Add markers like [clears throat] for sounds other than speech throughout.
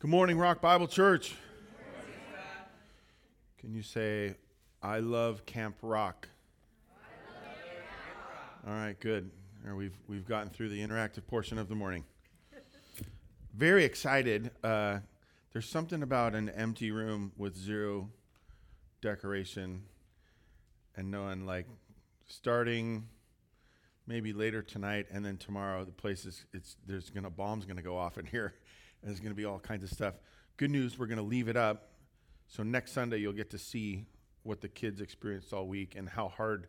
Good morning, Rock Bible Church. Can you say, I love Camp Rock? All right, good. Or we've, we've gotten through the interactive portion of the morning. Very excited. Uh, there's something about an empty room with zero decoration and knowing, like, starting maybe later tonight and then tomorrow, the place is, it's, there's gonna, bombs gonna go off in here. And there's going to be all kinds of stuff. Good news, we're going to leave it up. So next Sunday, you'll get to see what the kids experienced all week and how hard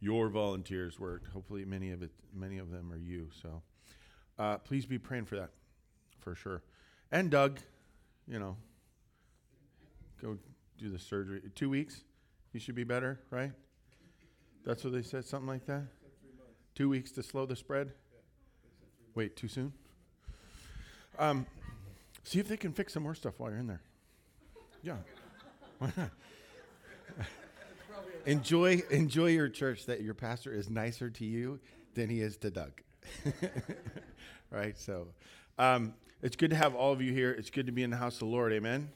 your volunteers worked. Hopefully, many of it, many of them are you. So uh, please be praying for that, for sure. And Doug, you know, go do the surgery. Two weeks, you should be better, right? That's what they said, something like that. Two weeks to slow the spread. Wait, too soon? Um, see if they can fix some more stuff while you're in there. Yeah. [laughs] Enjoy enjoy your church that your pastor is nicer to you than he is to Doug. [laughs] right? So um, it's good to have all of you here. It's good to be in the house of the Lord. Amen.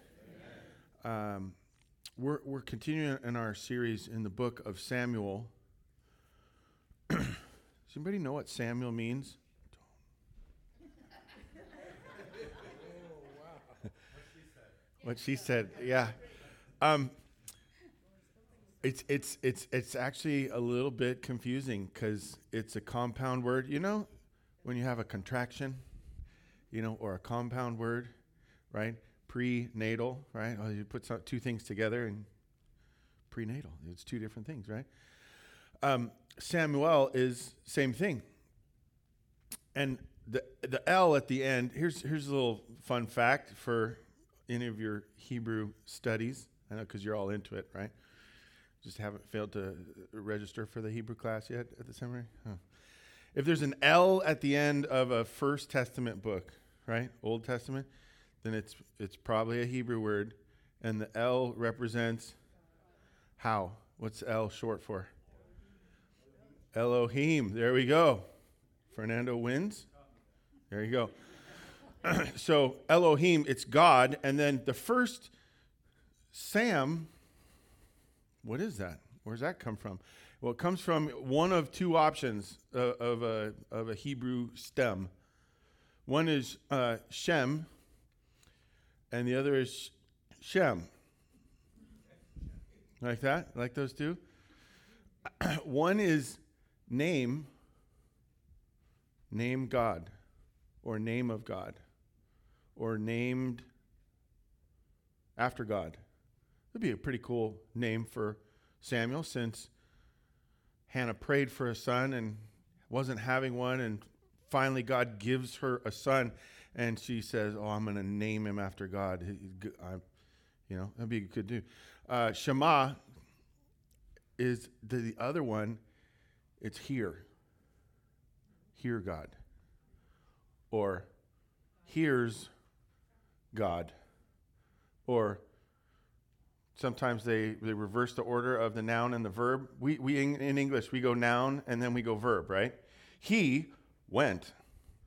Amen. Um, we're, we're continuing in our series in the book of Samuel. [clears throat] Does anybody know what Samuel means? What she said. Yeah. Um, it's it's it's it's actually a little bit confusing because it's a compound word. You know, when you have a contraction, you know, or a compound word, right? Prenatal, right? You put some, two things together and prenatal. It's two different things, right? Um, Samuel is same thing. And the the L at the end. Here's here's a little fun fact for any of your Hebrew studies? I know because you're all into it, right? Just haven't failed to register for the Hebrew class yet at the seminary? Huh. If there's an L at the end of a First Testament book, right, Old Testament, then it's it's probably a Hebrew word, and the L represents how? What's L short for? Elohim. There we go. Fernando wins. There you go. [clears throat] so Elohim, it's God. And then the first Sam, what is that? Where does that come from? Well, it comes from one of two options of, a, of a Hebrew stem. One is uh, Shem, and the other is Shem. Like that? Like those two? [clears throat] one is name, name God, or name of God or named after God. It'd be a pretty cool name for Samuel since Hannah prayed for a son and wasn't having one, and finally God gives her a son, and she says, "Oh, I'm going to name him after God." I, you know, that'd be good too. Uh, Shema is the, the other one. It's here. Hear God, or hears God. Or sometimes they, they reverse the order of the noun and the verb. We, we in, in English, we go noun and then we go verb, right? He went.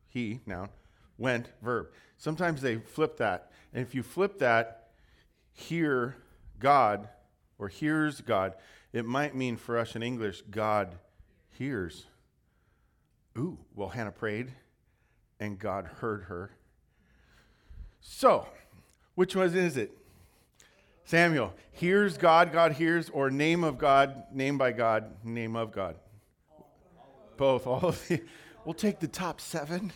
He, noun, went, verb. Sometimes they flip that. And if you flip that, hear God or hears God, it might mean for us in English, God hears. Ooh, well, Hannah prayed and God heard her so, which one is it? Samuel. Hears God, God hears, or name of God, name by God, name of God. Both. All of the. We'll take the top seven.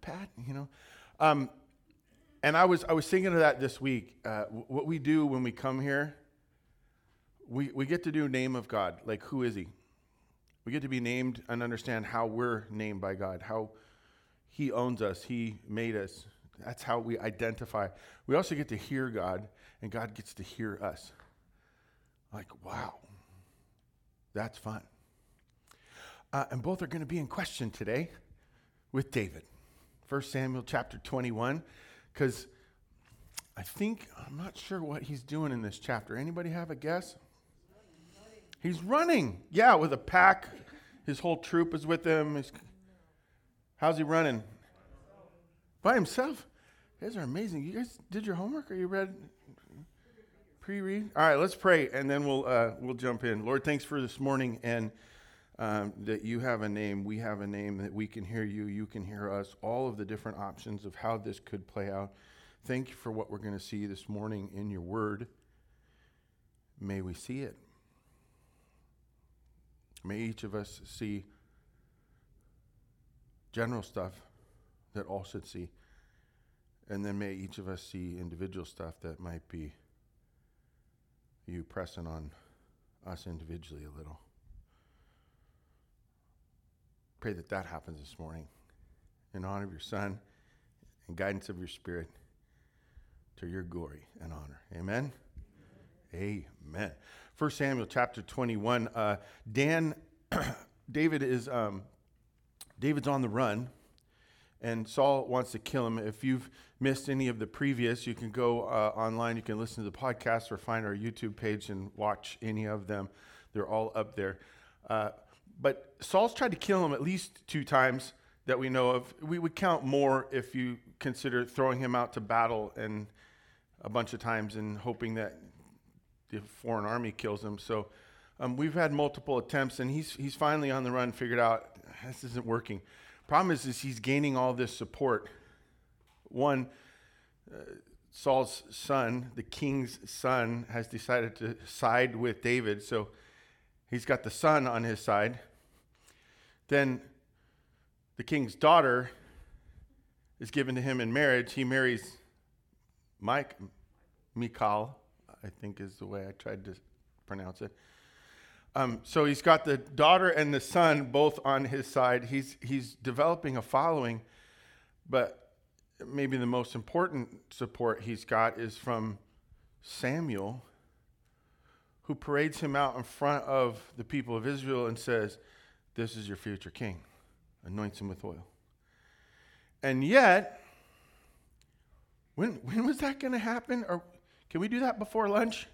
Pat, you know. Um, and I was I was thinking of that this week. Uh, what we do when we come here, we we get to do name of God. Like who is He? We get to be named and understand how we're named by God. How He owns us. He made us. That's how we identify. We also get to hear God, and God gets to hear us. Like, wow, that's fun. Uh, and both are going to be in question today with David. 1 Samuel chapter 21, because I think, I'm not sure what he's doing in this chapter. Anybody have a guess? He's running. Yeah, with a pack. His whole troop is with him. He's, how's he running? By himself. You guys are amazing. You guys did your homework or you read pre-read? All right, let's pray and then we'll uh, we'll jump in. Lord, thanks for this morning and um, that you have a name, we have a name, that we can hear you, you can hear us. All of the different options of how this could play out. Thank you for what we're going to see this morning in your word. May we see it. May each of us see general stuff that all should see. And then may each of us see individual stuff that might be you pressing on us individually a little. Pray that that happens this morning in honor of your Son and guidance of your Spirit to your glory and honor. Amen. Amen. First Samuel chapter 21. Uh, Dan, [coughs] David is um, David's on the run, and Saul wants to kill him. If you've missed any of the previous, you can go uh, online. You can listen to the podcast or find our YouTube page and watch any of them. They're all up there. Uh, but Saul's tried to kill him at least two times that we know of. We would count more if you consider throwing him out to battle and a bunch of times and hoping that the foreign army kills him. So um, we've had multiple attempts, and he's he's finally on the run. Figured out this isn't working. Problem is, is he's gaining all this support. One, uh, Saul's son, the king's son, has decided to side with David. So he's got the son on his side. Then the king's daughter is given to him in marriage. He marries Mike, Michal, I think is the way I tried to pronounce it. Um, so he's got the daughter and the son both on his side. He's, he's developing a following, but maybe the most important support he's got is from Samuel, who parades him out in front of the people of Israel and says, This is your future king, anoints him with oil. And yet, when, when was that going to happen? Or can we do that before lunch?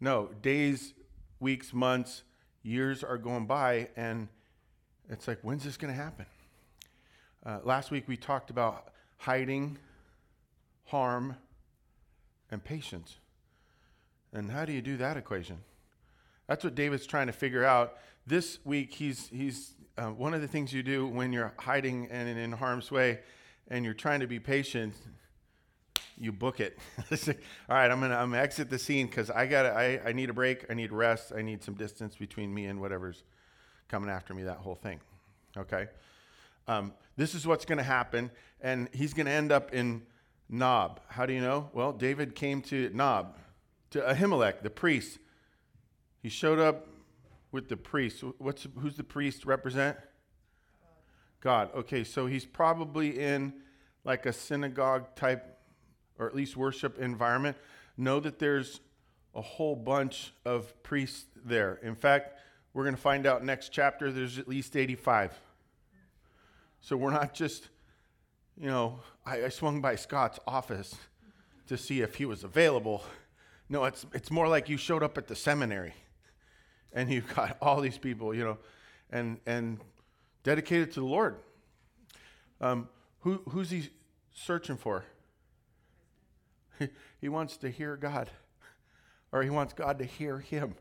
No, days, weeks, months, years are going by, and it's like, when's this going to happen? Uh, last week we talked about hiding, harm, and patience. And how do you do that equation? That's what David's trying to figure out. This week, he's, he's uh, one of the things you do when you're hiding and in harm's way and you're trying to be patient you book it. [laughs] All right, I'm gonna I'm gonna exit the scene because I got I I need a break. I need rest. I need some distance between me and whatever's coming after me. That whole thing. Okay. Um, this is what's going to happen, and he's going to end up in Nob. How do you know? Well, David came to Nob, to Ahimelech, the priest. He showed up with the priest. What's who's the priest represent? God. Okay, so he's probably in like a synagogue type or at least worship environment, know that there's a whole bunch of priests there. In fact, we're going to find out next chapter there's at least 85. So we're not just, you know, I, I swung by Scott's office to see if he was available. No, it's, it's more like you showed up at the seminary and you've got all these people, you know, and, and dedicated to the Lord. Um, who, who's he searching for? [laughs] he wants to hear God, [laughs] or he wants God to hear him,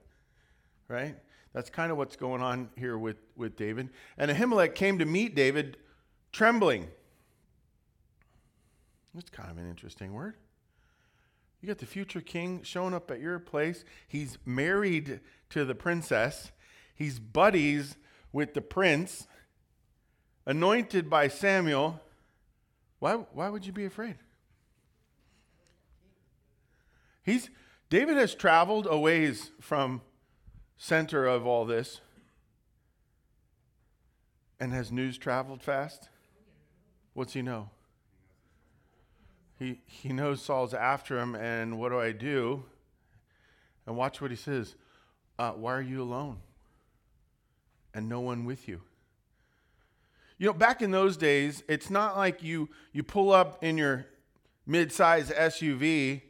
right? That's kind of what's going on here with, with David. And Ahimelech came to meet David trembling. That's kind of an interesting word. You got the future king showing up at your place. He's married to the princess, he's buddies with the prince, anointed by Samuel. Why, why would you be afraid? He's David has traveled a ways from center of all this. And has news traveled fast? What's he know? He, he knows Saul's after him, and what do I do? And watch what he says. Uh, why are you alone? And no one with you. You know, back in those days, it's not like you, you pull up in your mid size SUV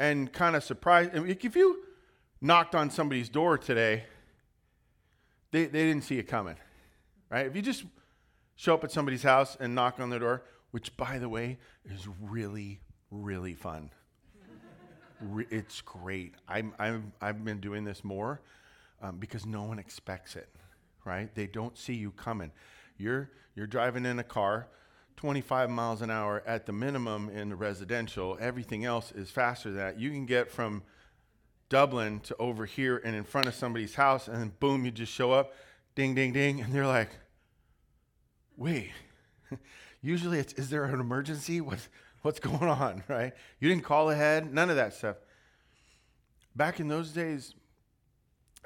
and kind of surprised. If you knocked on somebody's door today, they, they didn't see it coming, right? If you just show up at somebody's house and knock on their door, which, by the way, is really, really fun. It's great. I'm, I'm, I've been doing this more um, because no one expects it, right? They don't see you coming. You're, you're driving in a car 25 miles an hour at the minimum in the residential. Everything else is faster than that. You can get from Dublin to over here and in front of somebody's house, and then boom, you just show up, ding, ding, ding, and they're like, wait. [laughs] Usually it's, is there an emergency? What's, what's going [laughs] on, right? You didn't call ahead, none of that stuff. Back in those days,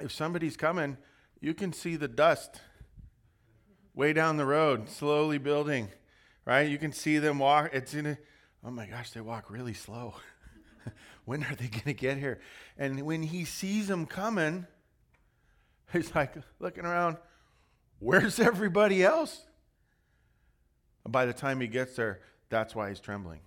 if somebody's coming, you can see the dust way down the road, slowly building, right? You can see them walk. It's in a, oh my gosh, they walk really slow. [laughs] when are they going to get here? And when he sees them coming, he's like looking around, where's everybody else? And by the time he gets there, that's why he's trembling.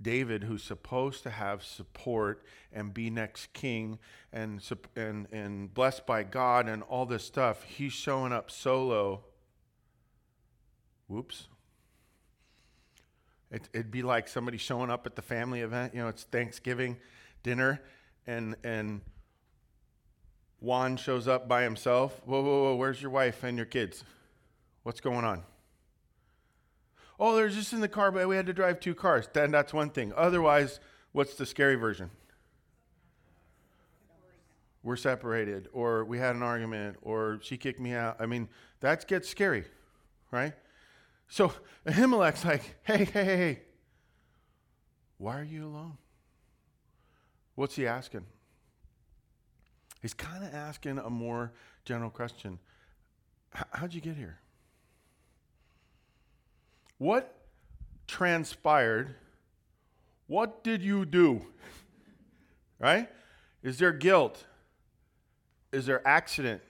David, who's supposed to have support and be next king and, and, and blessed by God and all this stuff, he's showing up solo. Whoops. It, it'd be like somebody showing up at the family event. You know, it's Thanksgiving dinner, and, and Juan shows up by himself. Whoa, whoa, whoa, where's your wife and your kids? What's going on? Oh, they're just in the car, but we had to drive two cars. Then that's one thing. Otherwise, what's the scary version? We're separated, or we had an argument, or she kicked me out. I mean, that gets scary, right? So Ahimelech's like, hey, hey, hey, hey, why are you alone? What's he asking? He's kind of asking a more general question How'd you get here? What transpired? What did you do? [laughs] right? Is there guilt? Is there accident?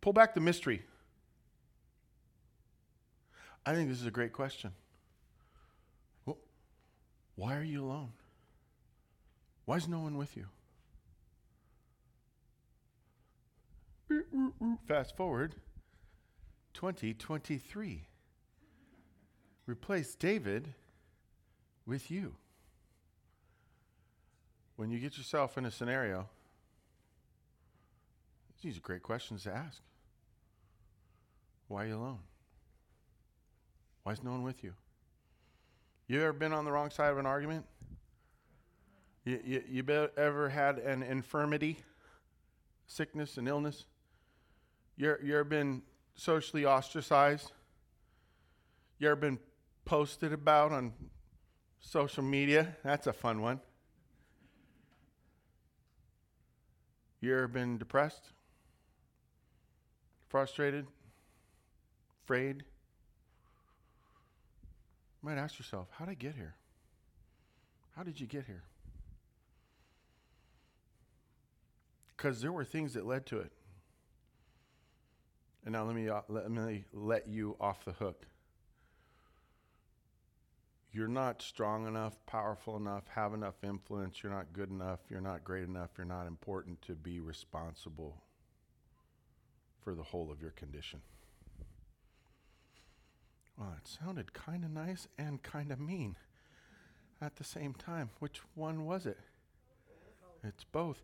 Pull back the mystery. I think this is a great question. why are you alone? Why is no one with you? Fast forward 2023. Replace David with you. When you get yourself in a scenario, these are great questions to ask. Why are you alone? Why is no one with you? You ever been on the wrong side of an argument? You, you, you ever had an infirmity, sickness, and illness? You, you ever been socially ostracized? You ever been posted about on social media? That's a fun one. You ever been depressed? Frustrated? Afraid? You might ask yourself, how did I get here? How did you get here? Because there were things that led to it. And now let me, uh, let me let you off the hook. You're not strong enough, powerful enough, have enough influence, you're not good enough, you're not great enough, you're not important to be responsible for the whole of your condition. Well, it sounded kind of nice and kind of mean at the same time. Which one was it? It's both.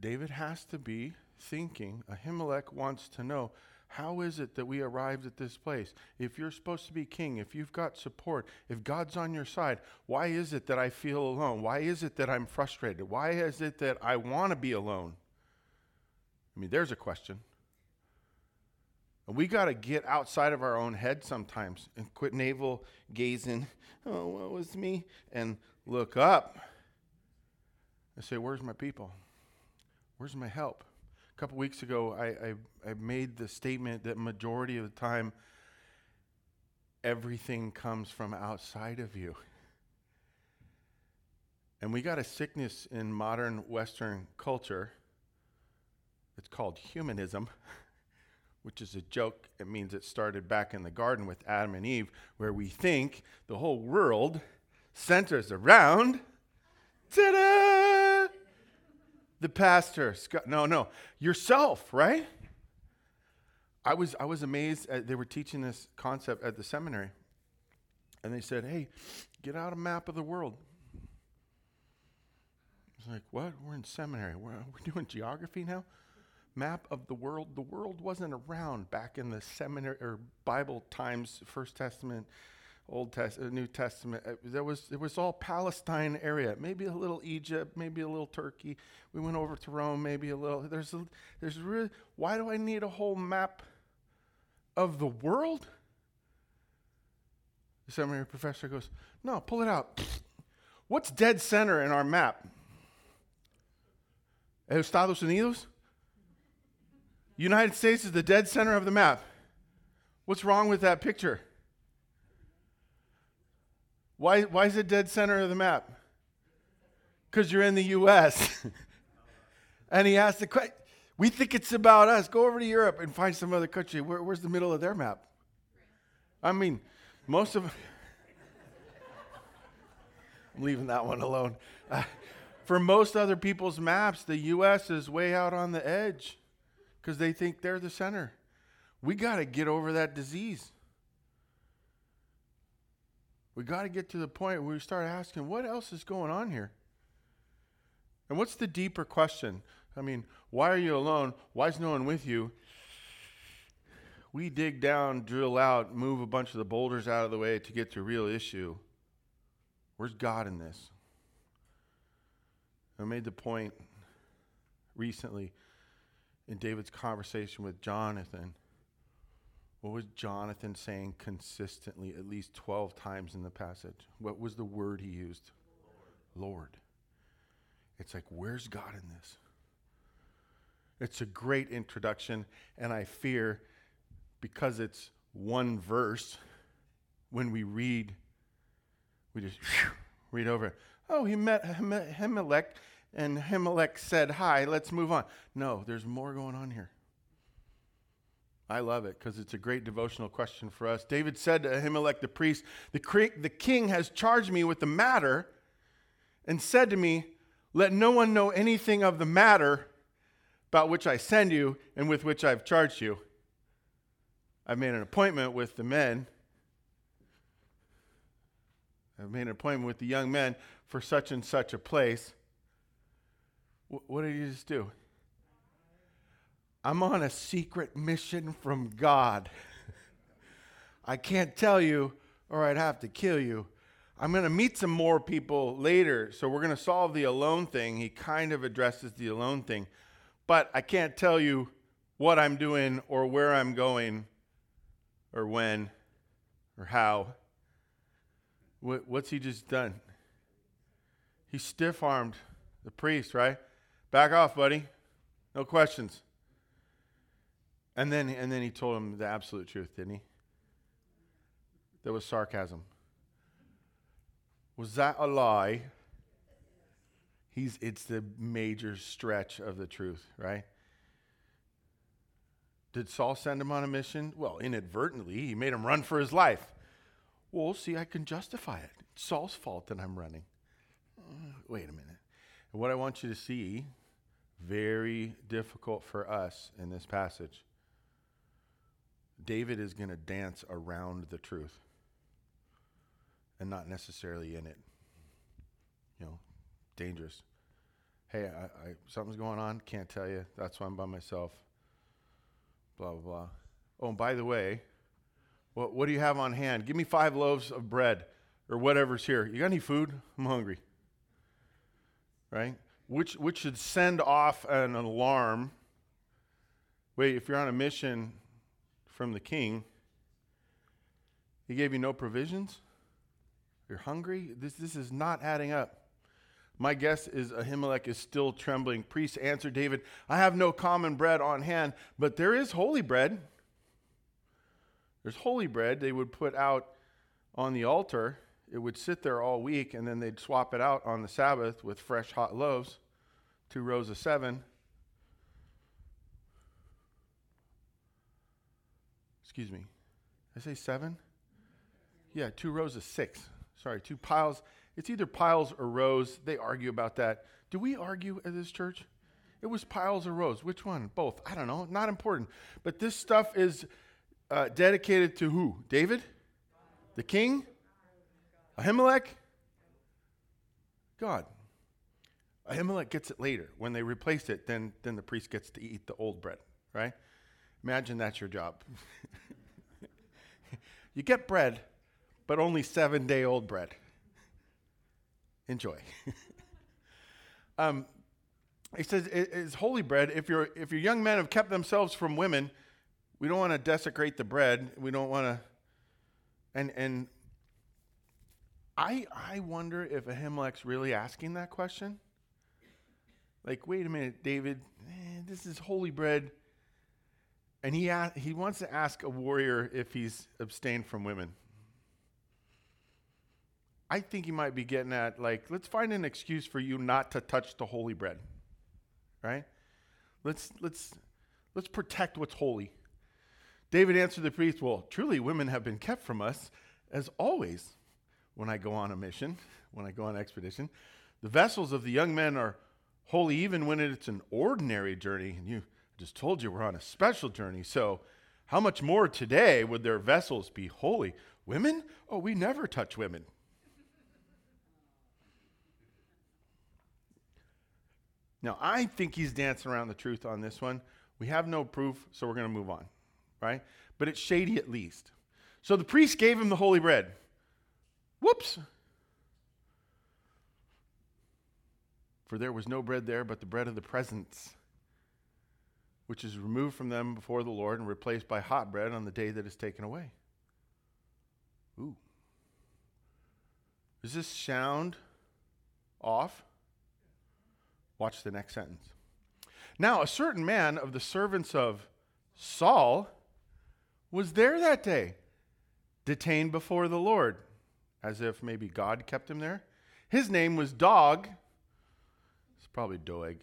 David has to be thinking, Ahimelech wants to know how is it that we arrived at this place? If you're supposed to be king, if you've got support, if God's on your side, why is it that I feel alone? Why is it that I'm frustrated? Why is it that I want to be alone? I mean, there's a question. And we got to get outside of our own head sometimes and quit navel gazing, [laughs] oh, what was me? And look up and say, where's my people? Where's my help? A couple weeks ago, I, I, I made the statement that majority of the time, everything comes from outside of you. And we got a sickness in modern Western culture. It's called humanism, [laughs] which is a joke. It means it started back in the garden with Adam and Eve, where we think the whole world centers around ta da! the pastor. No, no, yourself, right? I was, I was amazed. At, they were teaching this concept at the seminary. And they said, hey, get out a map of the world. It's like, what? We're in seminary. We're, we're doing geography now? Map of the world. The world wasn't around back in the seminary or Bible times, First Testament, Old Testament, uh, New Testament. Uh, there was it was all Palestine area. Maybe a little Egypt, maybe a little Turkey. We went over to Rome, maybe a little. There's a, there's really. Why do I need a whole map of the world? The seminary professor goes, No, pull it out. What's dead center in our map? Estados Unidos? United States is the dead center of the map. What's wrong with that picture? Why, why is it dead center of the map? Because you're in the U.S. [laughs] and he asked the question, we think it's about us. Go over to Europe and find some other country. Where, where's the middle of their map? I mean, most of. [laughs] I'm leaving that one alone. Uh, [laughs] for most other people's maps, the U.S. is way out on the edge because they think they're the center. We got to get over that disease. We got to get to the point where we start asking, what else is going on here? And what's the deeper question? I mean, why are you alone? Why is no one with you? We dig down, drill out, move a bunch of the boulders out of the way to get to a real issue. Where's God in this? I made the point recently in David's conversation with Jonathan. What was Jonathan saying consistently at least 12 times in the passage? What was the word he used? Lord. It's like, where's God in this? It's a great introduction, and I fear because it's one verse, when we read, we just read over. Oh, he met Ahimelech, and Ahimelech said hi. Let's move on. No, there's more going on here. I love it because it's a great devotional question for us. David said to Ahimelech the priest, the, the king has charged me with the matter and said to me, Let no one know anything of the matter about which I send you and with which I've charged you. I've made an appointment with the men. I've made an appointment with the young men for such and such a place. What did you just do? I'm on a secret mission from God. I can't tell you, or I'd have to kill you. I'm going to meet some more people later, so we're going to solve the alone thing. He kind of addresses the alone thing, but I can't tell you what I'm doing or where I'm going or when or how. What's he just done? He stiff armed the priest, right? Back off, buddy. No questions. And then, and then he told him the absolute truth, didn't he? There was sarcasm. Was that a lie? He's, it's the major stretch of the truth, right? Did Saul send him on a mission? Well, inadvertently, he made him run for his life. Well, see, I can justify it. It's Saul's fault that I'm running. Uh, wait a minute. What I want you to see, very difficult for us in this passage David is going to dance around the truth and not necessarily in it. You know, dangerous. Hey, I, I, something's going on. Can't tell you. That's why I'm by myself. Blah, blah, blah. Oh, and by the way, what, what do you have on hand? Give me five loaves of bread or whatever's here. You got any food? I'm hungry. Right? Which, which should send off an alarm. Wait, if you're on a mission, from the king. He gave you no provisions. You're hungry. This, this is not adding up. My guess is Ahimelech is still trembling. Priest answered David, I have no common bread on hand, but there is holy bread. There's holy bread they would put out on the altar. It would sit there all week, and then they'd swap it out on the Sabbath with fresh hot loaves, two rows of seven. excuse me, I say seven? Yeah, two rows of six. Sorry, two piles. It's either piles or rows. They argue about that. Do we argue at this church? It was piles or rows. Which one? Both. I don't know. Not important. But this stuff is uh, dedicated to who? David? The king? Ahimelech? God. Ahimelech gets it later. When they replace it, then, then the priest gets to eat the old bread, right? Imagine that's your job. [laughs] you get bread, but only seven day old bread. Enjoy. [laughs] um, he says it's holy bread. If your if your young men have kept themselves from women, we don't want to desecrate the bread. We don't want to. And and I I wonder if Ahimelech's really asking that question. Like, wait a minute, David, eh, this is holy bread. And he, he wants to ask a warrior if he's abstained from women. I think he might be getting at, like, let's find an excuse for you not to touch the holy bread. Right? Let's, let's, let's protect what's holy. David answered the priest, Well, truly, women have been kept from us, as always, when I go on a mission, when I go on expedition. The vessels of the young men are holy even when it's an ordinary journey. And you just told you we're on a special journey. So, how much more today would their vessels be holy? Women? Oh, we never touch women. Now, I think he's dancing around the truth on this one. We have no proof, so we're going to move on, right? But it's shady at least. So the priest gave him the holy bread. Whoops. For there was no bread there but the bread of the presence, which is removed from them before the Lord and replaced by hot bread on the day that is taken away. Ooh. Does this sound off? Watch the next sentence. Now, a certain man of the servants of Saul was there that day, detained before the Lord, as if maybe God kept him there. His name was Dog It's Probably Doeg.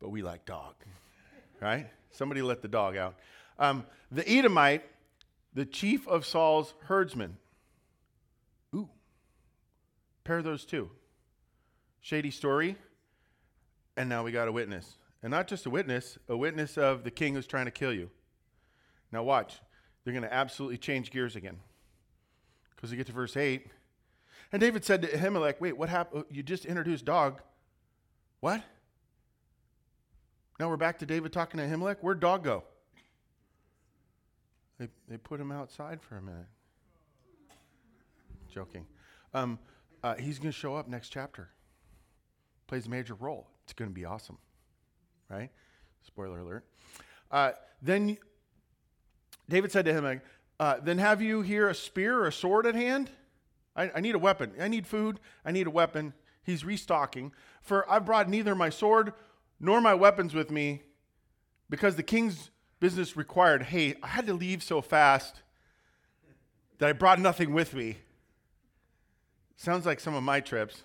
But we like dog, [laughs] right? Somebody let the dog out. Um, the Edomite, the chief of Saul's herdsmen. Ooh, pair those two. Shady story. And now we got a witness. And not just a witness, a witness of the king who's trying to kill you. Now, watch. They're going to absolutely change gears again. Because we get to verse 8. And David said to Ahimelech, Wait, what happened? You just introduced dog. What? Now we're back to David talking to Ahimelech. Where'd dog go? They, they put him outside for a minute. Joking. Um, uh, he's going to show up next chapter. Plays a major role. It's going to be awesome. Right? Spoiler alert. Uh, then David said to him, uh, Then have you here a spear or a sword at hand? I, I need a weapon. I need food. I need a weapon. He's restocking. For I brought neither my sword nor my weapons with me because the king's business required, hey, I had to leave so fast that I brought nothing with me. Sounds like some of my trips.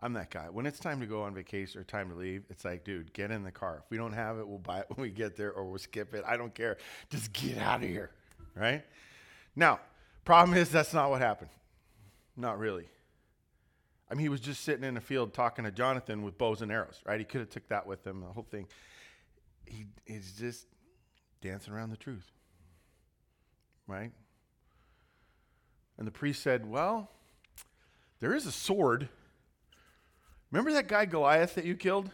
I'm that guy. When it's time to go on vacation or time to leave, it's like, dude, get in the car. If we don't have it, we'll buy it [laughs] when we get there or we'll skip it. I don't care. Just get out of here, right? Now, Problem is, that's not what happened. Not really. I mean, he was just sitting in a field talking to Jonathan with bows and arrows, right? He could have took that with him, the whole thing. He is just dancing around the truth, right? And the priest said, Well, there is a sword. Remember that guy Goliath that you killed?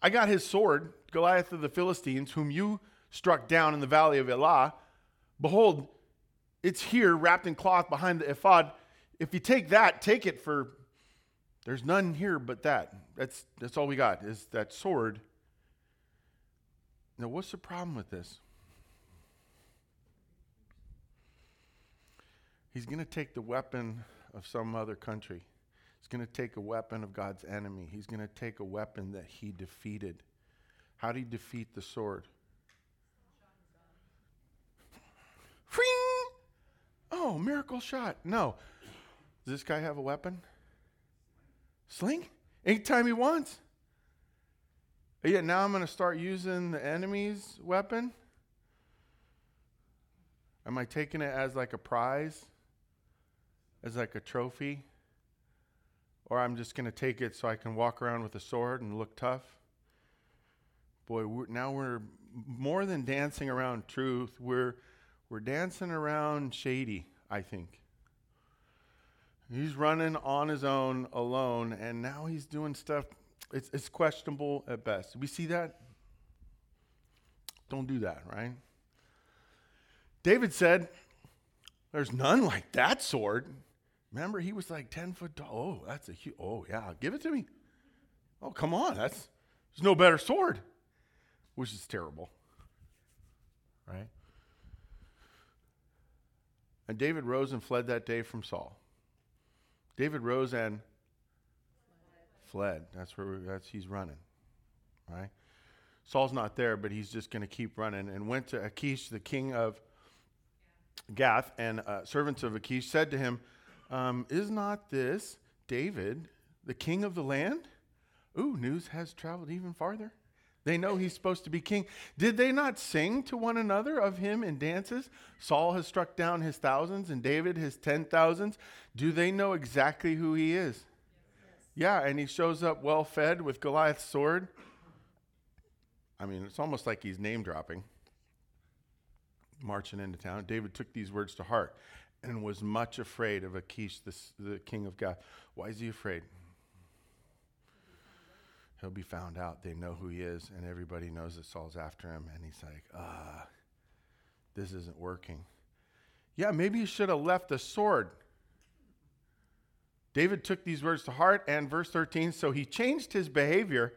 I got his sword, Goliath of the Philistines, whom you struck down in the valley of Elah. Behold, it's here wrapped in cloth behind the ephod. If you take that, take it for there's none here but that. That's that's all we got is that sword. Now, what's the problem with this? He's going to take the weapon of some other country. He's going to take a weapon of God's enemy. He's going to take a weapon that he defeated. How did he defeat the sword? Oh, miracle shot. No. Does this guy have a weapon? Sling? Anytime he wants. Yeah, now I'm going to start using the enemy's weapon. Am I taking it as like a prize? As like a trophy? or I'm just going to take it so I can walk around with a sword and look tough. Boy, we're, now we're more than dancing around truth. We're we're dancing around shady, I think. He's running on his own alone, and now he's doing stuff. It's, it's questionable at best. We see that? Don't do that, right? David said, There's none like that sword. Remember, he was like 10 foot tall. Oh, that's a huge, oh, yeah, give it to me. Oh, come on. That's, there's no better sword, which is terrible, right? And David rose and fled that day from Saul. David rose and fled. That's where that's he's running, right? Saul's not there, but he's just going to keep running and went to Achish, the king of Gath, and uh, servants of Achish said to him, um, "Is not this David, the king of the land?" Ooh, news has traveled even farther. They know he's supposed to be king. Did they not sing to one another of him in dances? Saul has struck down his thousands and David his ten thousands. Do they know exactly who he is? Yes. Yeah, and he shows up well fed with Goliath's sword. I mean, it's almost like he's name dropping, marching into town. David took these words to heart and was much afraid of Achish, the, king of Gath. Why is he afraid? He'll be found out. They know who he is, and everybody knows that Saul's after him. And he's like, ah, this isn't working. Yeah, maybe he should have left the sword. David took these words to heart, and verse 13, so he changed his behavior.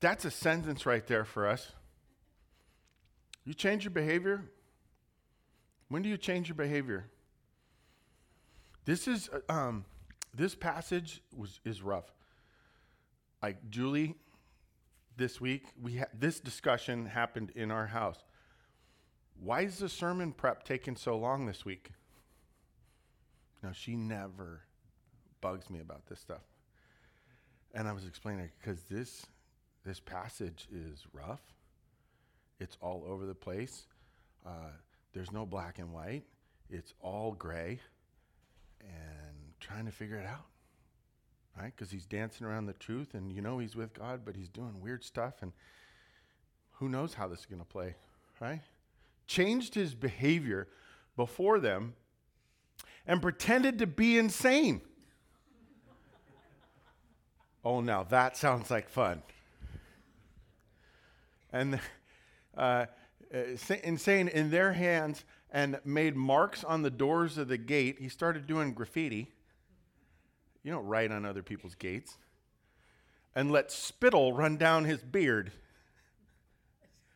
That's a sentence right there for us. You change your behavior. When do you change your behavior? This is uh, um, this passage was is rough. Like Julie, this week we ha- this discussion happened in our house. Why is the sermon prep taking so long this week? Now she never bugs me about this stuff, and I was explaining because this this passage is rough. It's all over the place. Uh, there's no black and white. It's all gray, and trying to figure it out, right? Because he's dancing around the truth and you know he's with God, but he's doing weird stuff and who knows how this is going to play, right? Changed his behavior before them and pretended to be insane. oh, now that sounds like fun. And uh, uh insane in their hands and made marks on the doors of the gate. He started doing graffiti you don't write on other people's gates. And let spittle run down his beard.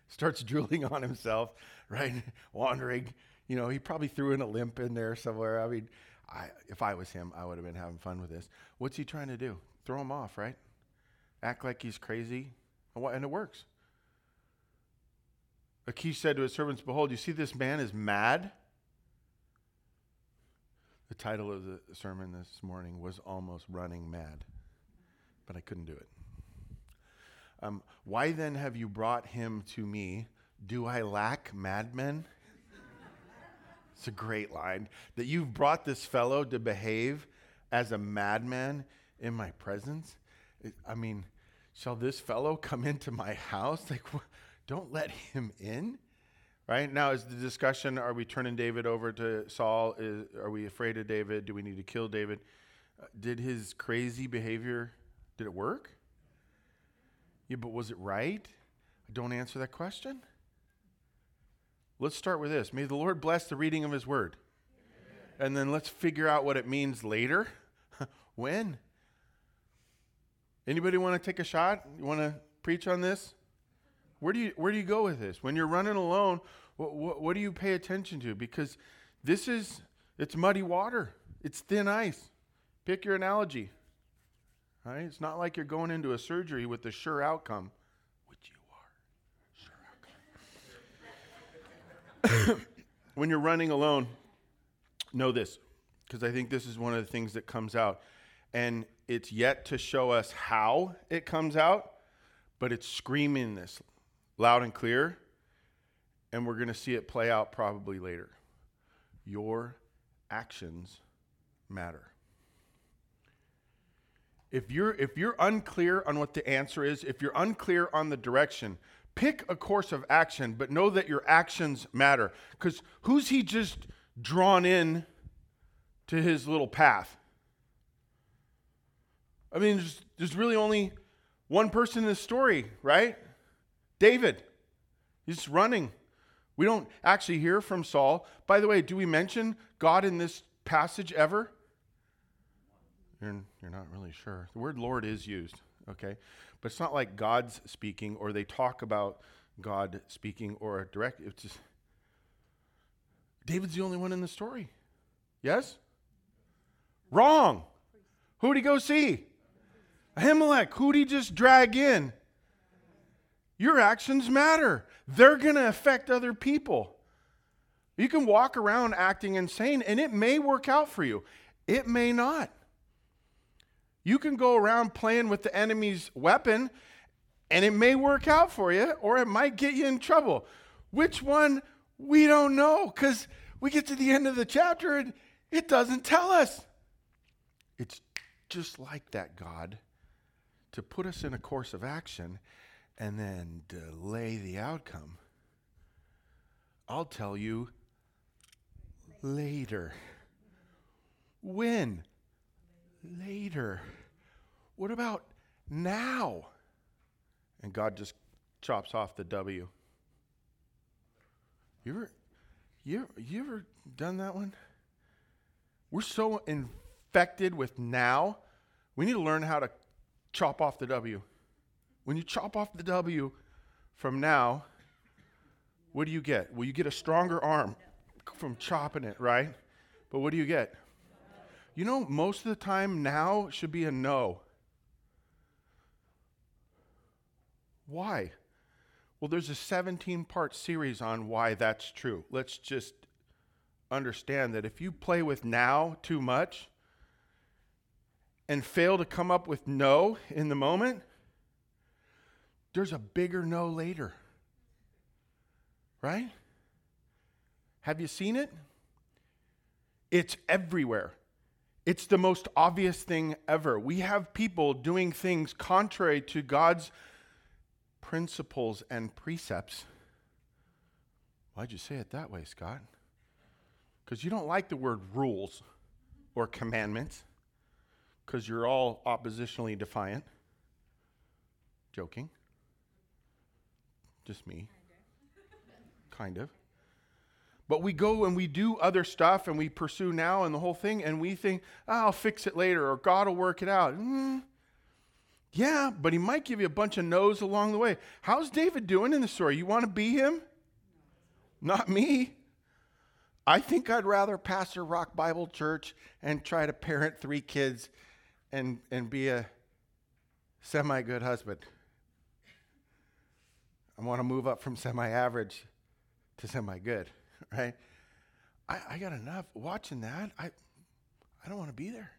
Starts drooling on himself, right? Wandering. You know, he probably threw in a limp in there somewhere. I mean, I, if I was him, I would have been having fun with this. What's he trying to do? Throw him off, right? Act like he's crazy. And it works. Achish said to his servants, Behold, you see this man is mad. The title of the sermon this morning was Almost Running Mad, but I couldn't do it. Um, Why then have you brought him to me? Do I lack madmen? it's a great line. That you've brought this fellow to behave as a madman in my presence? I mean, shall this fellow come into my house? Like, don't let him in. Right now, is the discussion: Are we turning David over to Saul? Is, are we afraid of David? Do we need to kill David? Uh, did his crazy behavior did it work? Yeah, but was it right? I don't answer that question. Let's start with this. May the Lord bless the reading of His Word, and then let's figure out what it means later. [laughs] when? Anybody want to take a shot? You want to preach on this? Where do you where do you go with this? When you're running alone, what, what, what do you pay attention to? Because this is it's muddy water. It's thin ice. Pick your analogy. Right? It's not like you're going into a surgery with a sure outcome, which you are. Sure outcome. [laughs] when you're running alone, know this, because I think this is one of the things that comes out. And it's yet to show us how it comes out, but it's screaming this loud and clear, and we're going to see it play out probably later. Your actions matter. If you're, if you're unclear on what the answer is, if you're unclear on the direction, pick a course of action, but know that your actions matter. Because who's he just drawn in to his little path? I mean, there's, there's really only one person in this story, right? David. He's running. We don't actually hear from Saul. By the way, do we mention God in this passage ever? You're, you're not really sure. The word Lord is used, okay? But it's not like God's speaking or they talk about God speaking or a direct. It's just, David's the only one in the story. Yes? Wrong. Who'd he go see? Ahimelech. Who'd he just drag in? Your actions matter. They're going to affect other people. You can walk around acting insane and it may work out for you. It may not. You can go around playing with the enemy's weapon and it may work out for you or it might get you in trouble. Which one? We don't know because we get to the end of the chapter and it doesn't tell us. It's just like that, God, to put us in a course of action and then delay the outcome. I'll tell you later. When? later. What about now? And God just chops off the W. You ever, you, you ever done that one? We're so infected with now, we need to learn how to chop off the W. When you chop off the W from now, what do you get? Well, you get a stronger arm from chopping it, right? But what do you get? You know, most of the time now should be a no. Why? Well, there's a 17 part series on why that's true. Let's just understand that if you play with now too much and fail to come up with no in the moment, there's a bigger no later. Right? Have you seen it? It's everywhere. It's the most obvious thing ever. We have people doing things contrary to God's principles and precepts. Why'd you say it that way, Scott? Because you don't like the word rules or commandments, because you're all oppositionally defiant. Joking. Just me. Kind of. But we go and we do other stuff and we pursue now and the whole thing, and we think, oh, I'll fix it later or God will work it out. Mm, yeah, but he might give you a bunch of no's along the way. How's David doing in the story? You want to be him? Not me. I think I'd rather pastor Rock Bible Church and try to parent three kids and, and be a semi good husband. I want to move up from semi average to semi good [laughs] right? I, I got enough watching that. I, I don't want to be there.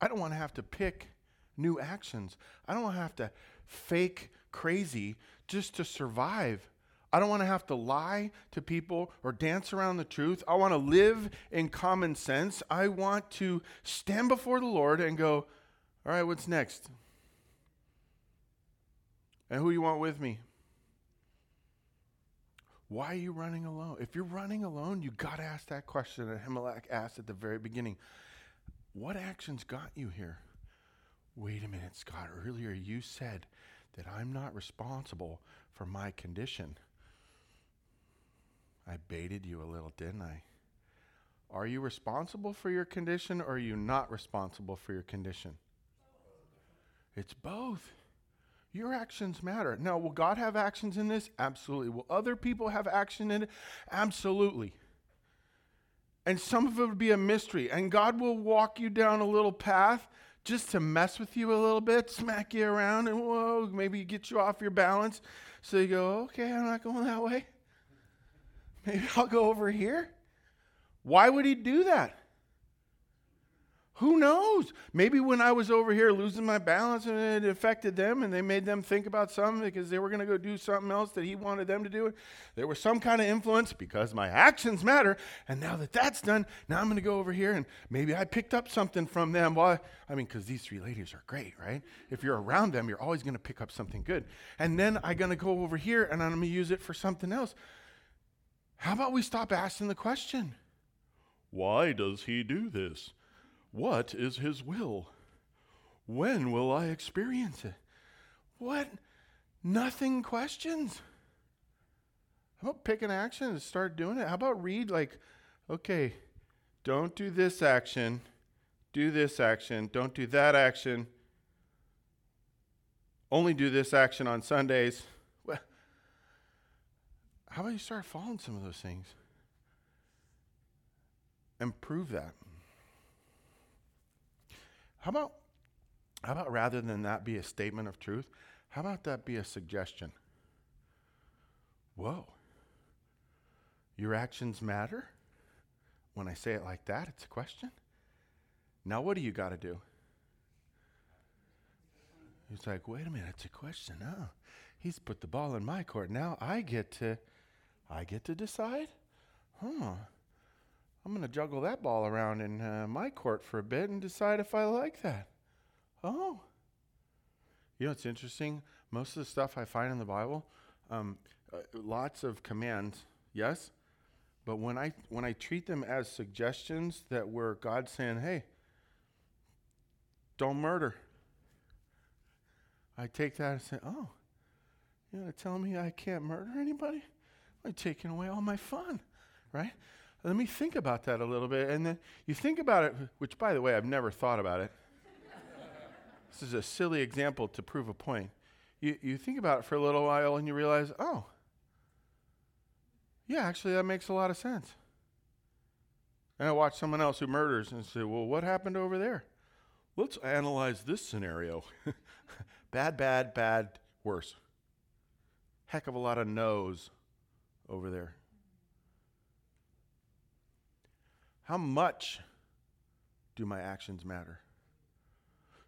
I don't want to have to pick new actions. I don't want to have to fake crazy just to survive. I don't want to have to lie to people or dance around the truth. I want to live in common sense. I want to stand before the Lord and go, all right, what's next? And who you want with me? Why are you running alone? If you're running alone, you got to ask that question that Ahimelech asked at the very beginning. What actions got you here? Wait a minute, Scott. Earlier you said that I'm not responsible for my condition. I baited you a little, didn't I? Are you responsible for your condition or are you not responsible for your condition? It's both. Your actions matter. Now, will God have actions in this? Absolutely. Will other people have action in it? Absolutely. And some of it would be a mystery. And God will walk you down a little path just to mess with you a little bit, smack you around, and whoa, maybe get you off your balance. So you go, okay, I'm not going that way. Maybe I'll go over here. Why would he do that? Who knows? Maybe when I was over here losing my balance and it affected them and they made them think about something because they were going to go do something else that he wanted them to do. There was some kind of influence because my actions matter. And now that that's done, now I'm going to go over here and maybe I picked up something from them. Well, I mean, because these three ladies are great, right? If you're around them, you're always going to pick up something good. And then I'm going to go over here and I'm going to use it for something else. How about we stop asking the question? Why does he do this? What is his will? When will I experience it? What? Nothing questions. How about pick an action and start doing it? How about read, like, okay, don't do this action, do this action, don't do that action, only do this action on Sundays. Well, how about you start following some of those things and prove that? How about how about rather than that be a statement of truth, how about that be a suggestion? Whoa. Your actions matter? When I say it like that, it's a question. Now, what do you got to do? He's like, wait a minute, it's a question. Oh, he's put the ball in my court. Now I get to, I get to decide. Huh? I'm going to juggle that ball around in uh, my court for a bit and decide if I like that. Oh. You know, it's interesting. Most of the stuff I find in the Bible, um, uh, lots of commands, yes, but when I when I treat them as suggestions that were God saying, "Hey, don't murder," I take that and say, "Oh, you're gonna tell me I can't murder anybody? I'm taking away all my fun, right?" Let me think about that a little bit. And then you think about it, which, by the way, I've never thought about it. this is a silly example to prove a point. You, you think about it for a little while and you realize, oh, yeah, actually, that makes a lot of sense. And I watch someone else who murders and say, well, what happened over there? Let's analyze this scenario. [laughs] bad, bad, bad, worse. Heck of a lot of no's over there. How much do my actions matter?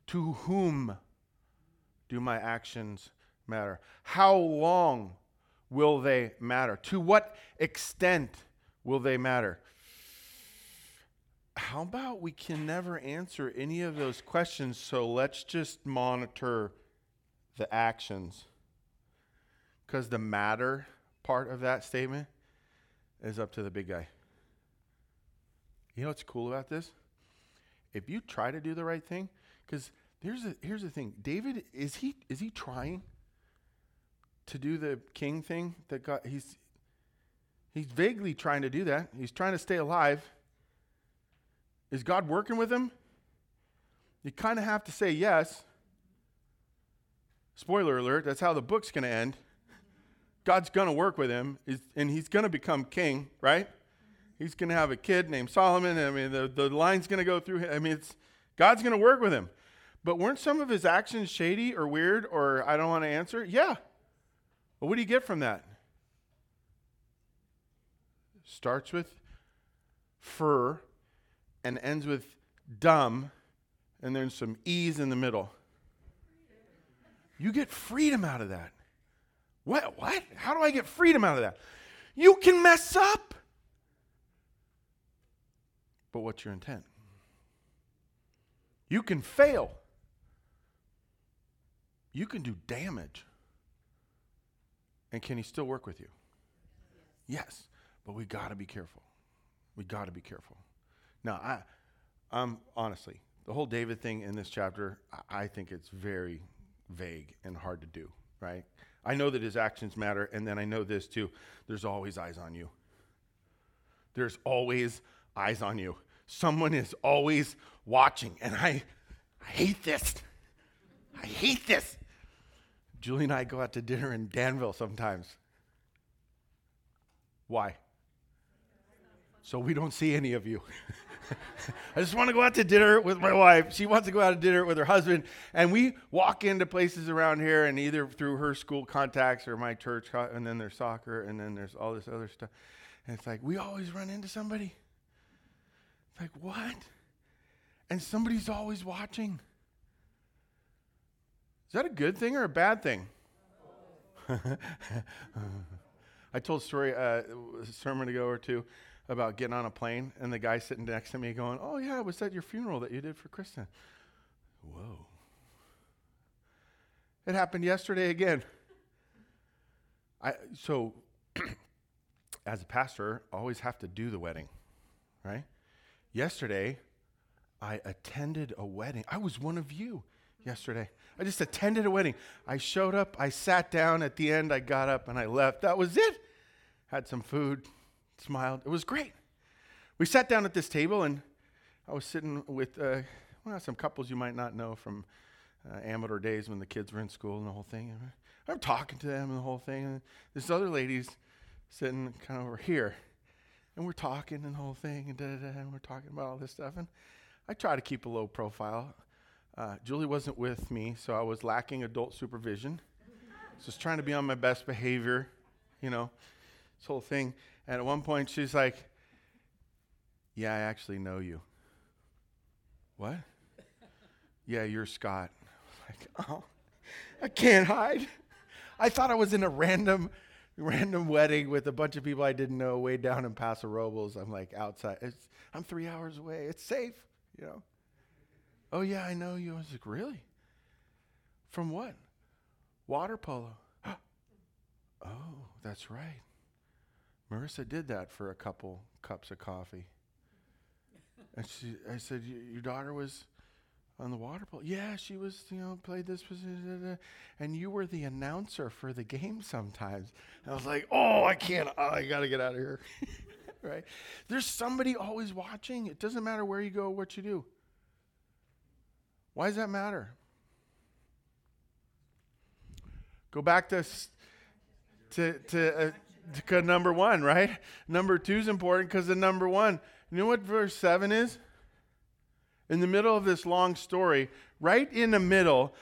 To whom do my actions matter? How long will they matter? To what extent will they matter? How about we can never answer any of those questions, so let's just monitor the actions? Because the matter part of that statement is up to the big guy. You know what's cool about this? If you try to do the right thing, because here's the, here's the thing David, is he, is he trying to do the king thing that God, he's, he's vaguely trying to do that. He's trying to stay alive. Is God working with him? You kind of have to say yes. Spoiler alert, that's how the book's going to end. God's going to work with him, and he's going to become king, right? He's going to have a kid named Solomon. I mean, the, the line's going to go through him. I mean, it's, God's going to work with him. But weren't some of his actions shady or weird or I don't want to answer? Yeah. Well, what do you get from that? Starts with fur and ends with dumb, and there's some ease in the middle. You get freedom out of that. What? What? How do I get freedom out of that? You can mess up. But what's your intent? You can fail. You can do damage. And can he still work with you? Yes. but we got to be careful. We got to be careful. Now, I, I'm honestly, the whole David thing in this chapter, I think it's very vague and hard to do, right? I know that his actions matter, and then I know this too. There's always eyes on you. There's always eyes on you. Someone is always watching. And I, I hate this. I hate this. Julie and I go out to dinner in Danville sometimes. Why? So we don't see any of you. [laughs] I just want to go out to dinner with my wife. She wants to go out to dinner with her husband. And we walk into places around here, and either through her school contacts or my church, and then there's soccer, and then there's all this other stuff. And it's like, we always run into somebody. Like, what? and somebody's always watching. Is that a good thing or a bad thing? [laughs] I told a story, uh, a sermon ago or two about getting on a plane and the guy sitting next to me going, Oh, yeah, was that your funeral that you did for Kristen? Whoa. It happened yesterday again. I, so, [clears throat] as a pastor, always have to do the wedding, right? Yesterday, I attended a wedding. I was one of you yesterday. I just attended a wedding. I showed up, I sat down at the end, I got up and I left. That was it. Had some food, smiled. It was great. We sat down at this table and I was sitting with uh, well, some couples you might not know from uh, Amador days when the kids were in school and the whole thing. I'm talking to them and the whole thing. And this other lady's sitting kind of over here. And we're talking and the whole thing and da da da. And we're talking about all this stuff. And I try to keep a low profile. Uh, Julie wasn't with me, so I was lacking adult supervision. so I Just trying to be on my best behavior, you know, this whole thing. And at one point, she's like, Yeah, I actually know you. What? [laughs] yeah, you're Scott. [laughs] I like, oh, I can't hide. I thought I was in a random, random wedding with a bunch of people I didn't know way down in Paso Robles. I'm like outside. It's, I'm three hours away. It's safe, you know. Oh, yeah, I know you. I was like, Really? From what? Water polo. [gasps] oh, that's right. Marissa did that for a couple cups of coffee. And she, I said, Your daughter was on the water polo? Yeah, she was, you know, played this. position, And you were the announcer for the game sometimes. And I was like, Oh, I can't. Oh, I got to get out of here. [laughs] right? There's somebody always watching. It doesn't matter where you go, what you do. Why does that matter? Go back to to to, uh, to number one, right? Number two is important because the number one. You know what verse seven is? In the middle of this long story, right in the middle,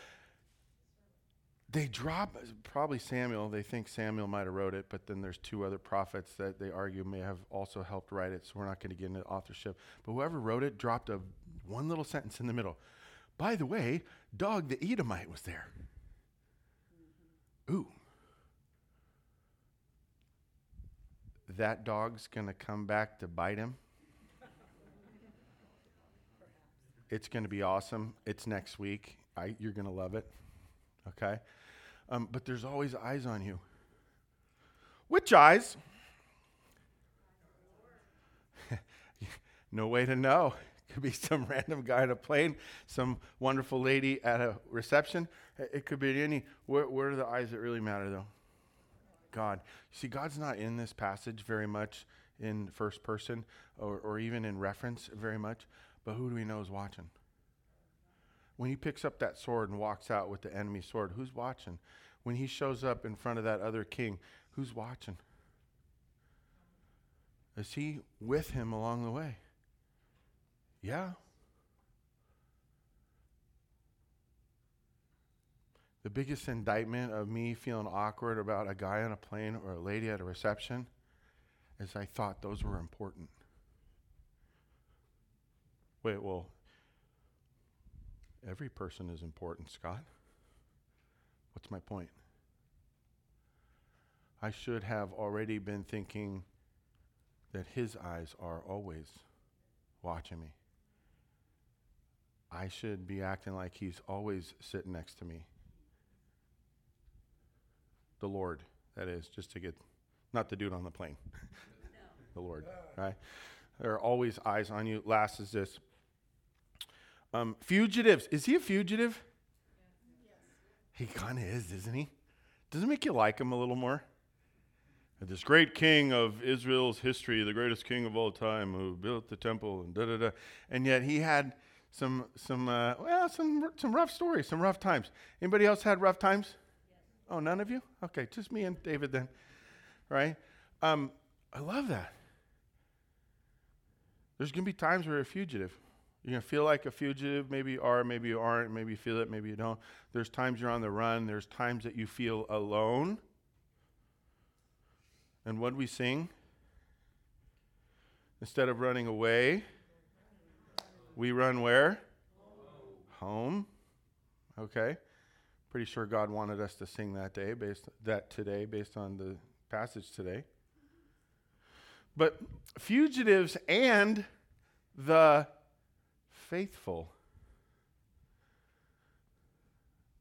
they drop probably Samuel. They think Samuel might have wrote it, but then there's two other prophets that they argue may have also helped write it. So we're not going to get into authorship. But whoever wrote it dropped a one little sentence in the middle. By the way, Dog the Edomite was there. Ooh. That dog's going to come back to bite him. It's going to be awesome. It's next week. I, you're going to love it. Okay? Um, but there's always eyes on you. Which eyes? [laughs] no way to know could be some [laughs] random guy on a plane, some wonderful lady at a reception. It could be any. Where, where are the eyes that really matter, though? God. See, God's not in this passage very much in first person or, or even in reference very much, but who do we know is watching? When he picks up that sword and walks out with the enemy sword, who's watching? When he shows up in front of that other king, who's watching? Is he with him along the way? Yeah. The biggest indictment of me feeling awkward about a guy on a plane or a lady at a reception is I thought those were important. Wait, well, every person is important, Scott. What's my point? I should have already been thinking that his eyes are always watching me. I should be acting like he's always sitting next to me. The Lord, that is, just to get, not the dude on the plane. [laughs] the Lord, right? There are always eyes on you. Last is this. Um, fugitives. Is he a fugitive? Yes. He kind of is, isn't he? Does it make you like him a little more? this great king of Israel's history, the greatest king of all time, who built the temple and da da da. And yet he had some some uh, well some some rough stories, some rough times. Anybody else had rough times? Yes. Oh, none of you? Okay, just me and David then, right? Um, I love that. There's gonna be times where you're a fugitive. You're gonna feel like a fugitive. Maybe you are, maybe you aren't. Maybe you feel it, maybe you don't. There's times you're on the run. There's times that you feel alone. And what we sing? Instead of running away, We run where? Home. Okay. Pretty sure God wanted us to sing that day based that today based on the passage today. But fugitives and the faithful.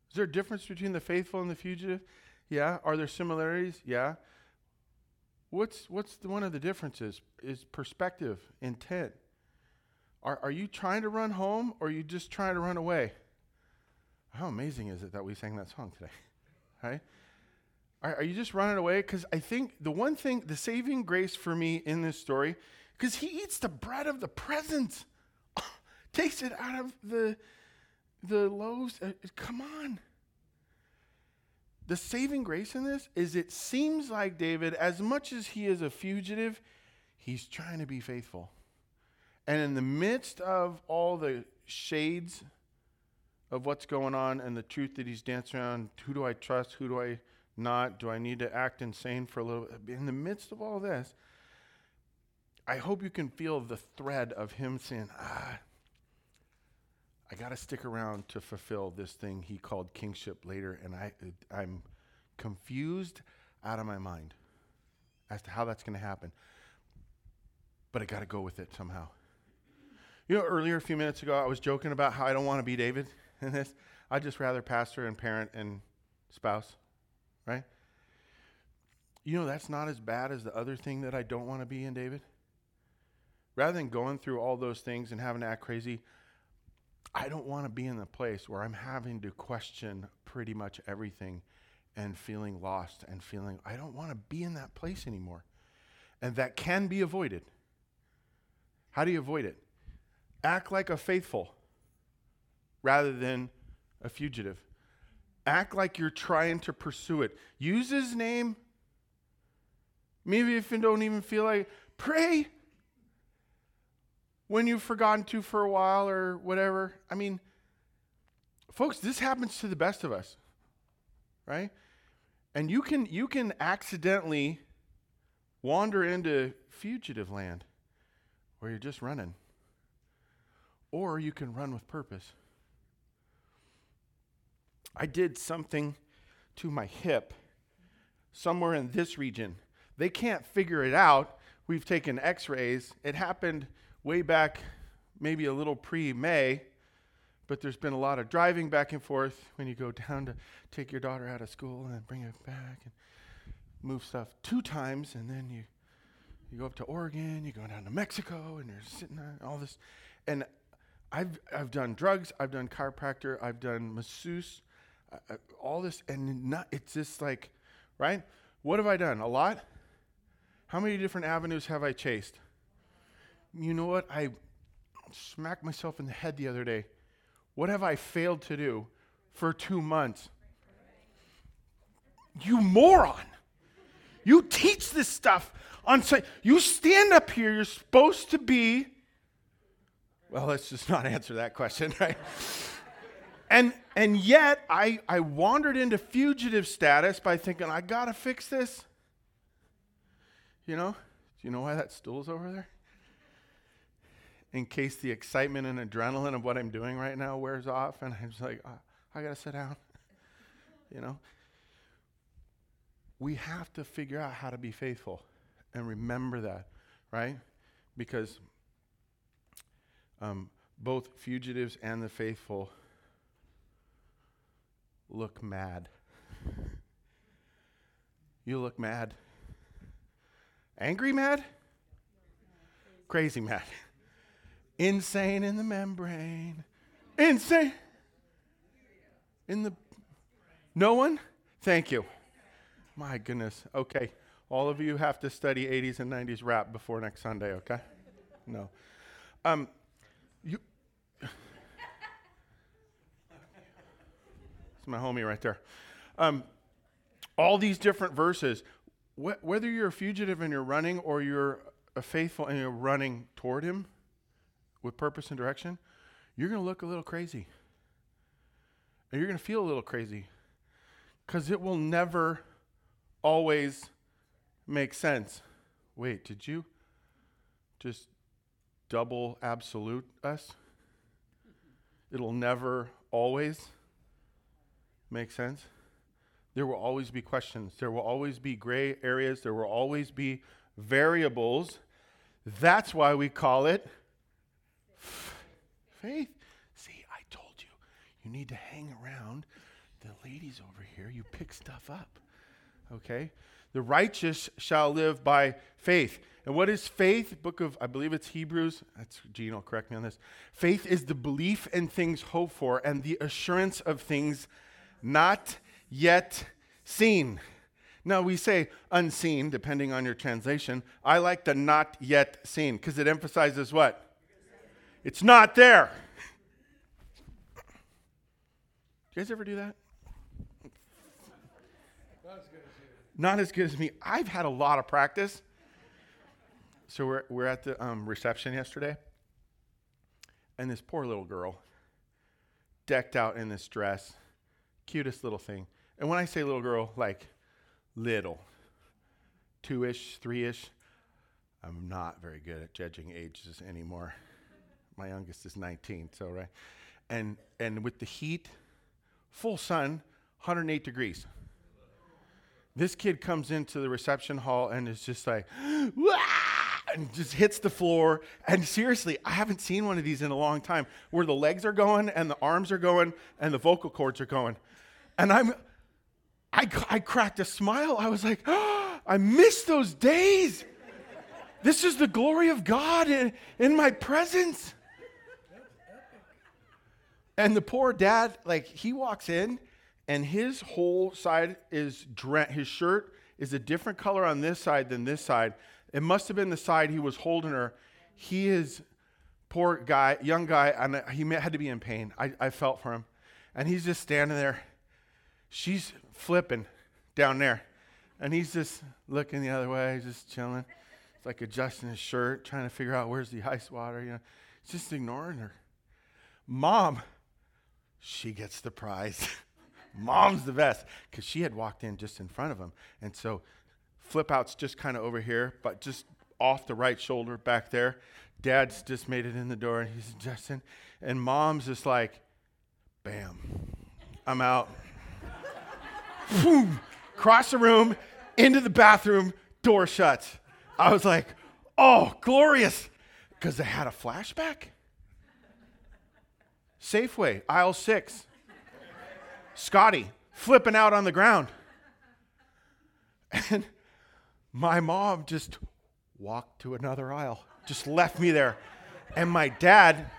Is there a difference between the faithful and the fugitive? Yeah. Are there similarities? Yeah. What's what's the, one of the differences? Is perspective, intent. Are, are you trying to run home or are you just trying to run away? How amazing is it that we sang that song today? [laughs] Right? Are, are you just running away? Because I think the one thing, the saving grace for me in this story, because he eats the bread of the presence, takes it out of the the loaves. Uh, come on. The saving grace in this is it seems like David, as much as he is a fugitive, he's trying to be faithful. And in the midst of all the shades of what's going on and the truth that he's dancing around, who do I trust? Who do I not? Do I need to act insane for a little bit? In the midst of all this, I hope you can feel the thread of him saying, ah, I got to stick around to fulfill this thing he called kingship later. And I, I'm confused out of my mind as to how that's going to happen. But I got to go with it somehow. You know, earlier, a few minutes ago, I was joking about how I don't want to be David [laughs] in this. I'd just rather pastor and parent and spouse, right? You know, that's not as bad as the other thing that I don't want to be in David. Rather than going through all those things and having to act crazy, I don't want to be in the place where I'm having to question pretty much everything and feeling lost and feeling, I don't want to be in that place anymore. And that can be avoided. How do you avoid it? Act like a faithful rather than a fugitive. Act like you're trying to pursue it. Use his name. Maybe if you don't even feel like, pray when you've forgotten to for a while or whatever. I mean, folks, this happens to the best of us, right? And you can you can accidentally wander into fugitive land where you're just running or you can run with purpose. I did something to my hip somewhere in this region. They can't figure it out. We've taken x rays. It happened way back, maybe a little pre May, but there's been a lot of driving back and forth when you go down to take your daughter out of school and bring her back and move stuff two times, and then you, you go up to Oregon, you go down to Mexico, and you're sitting there, all this. And I've, I've done drugs, I've done chiropractor, I've done masseuse, uh, uh, all this, and not, it's just like, right? What have I done? A lot? How many different avenues have I chased? You know what? I smacked myself in the head the other day. What have I failed to do for two months? You moron. You teach this stuff on site. You stand up here, you're supposed to be well, let's just not answer that question, [laughs] right? and and yet I, I wandered into fugitive status by thinking, I gotta fix this. You know? Do you know why that stool's over there? In case the excitement and adrenaline of what I'm doing right now wears off, and I'm just like, oh, I gotta sit down. [laughs] you know? We have to figure out how to be faithful and remember that, right? Because um, both fugitives and the faithful look mad. [laughs] You look mad. Angry mad? Crazy mad. [laughs] Insane in the membrane. Insane. In the. No one? Thank you. My goodness. Okay. All of you have to study 80s and 90s rap before next Sunday, okay? No. Um, you. [laughs] It's my homie right there. Um, all these different verses, wh- whether you're a fugitive and you're running or you're a faithful and you're running toward Him with purpose and direction, you're going to look a little crazy. And you're going to feel a little crazy because it will never always make sense. Wait, did you just double absolute us? It'll never always make sense. There will always be questions. There will always be gray areas. There will always be variables. That's why we call it faith. See, I told you, you need to hang around the ladies over here. You pick stuff up. Okay? The righteous shall live by faith. And what is faith? Book of, I believe it's Hebrews. That's Gene will correct me on this. Faith is the belief in things hoped for and the assurance of things not yet seen. Now we say unseen, depending on your translation. I like the not yet seen because it emphasizes what? It's not there. Do you guys ever do that? Not as good as me. I've had a lot of practice. So we're, we're at the um, reception yesterday, and this poor little girl, decked out in this dress, cutest little thing. And when I say little girl, like little, two ish, three ish, I'm not very good at judging ages anymore. My youngest is 19, so right. And, and with the heat, full sun, 108 degrees. This kid comes into the reception hall and is just like, and just hits the floor. And seriously, I haven't seen one of these in a long time where the legs are going and the arms are going and the vocal cords are going. And I'm, I, I cracked a smile. I was like, oh, I miss those days. This is the glory of God in, in my presence. And the poor dad, like, he walks in and his whole side is drenched. His shirt is a different color on this side than this side. It must have been the side he was holding her. He is poor guy, young guy, and he had to be in pain. I, I felt for him, and he's just standing there. She's flipping down there, and he's just looking the other way, just chilling. It's like adjusting his shirt, trying to figure out where's the ice water. You know, just ignoring her. Mom, she gets the prize. [laughs] Mom's the best because she had walked in just in front of him. And so flip out's just kind of over here, but just off the right shoulder back there. Dad's just made it in the door and he's adjusting. And mom's just like, bam, I'm out. [laughs] Boom, cross the room, into the bathroom, door shuts. I was like, oh, glorious. Because I had a flashback. Safeway, aisle six. Scotty flipping out on the ground. And my mom just walked to another aisle, just left me there. And my dad,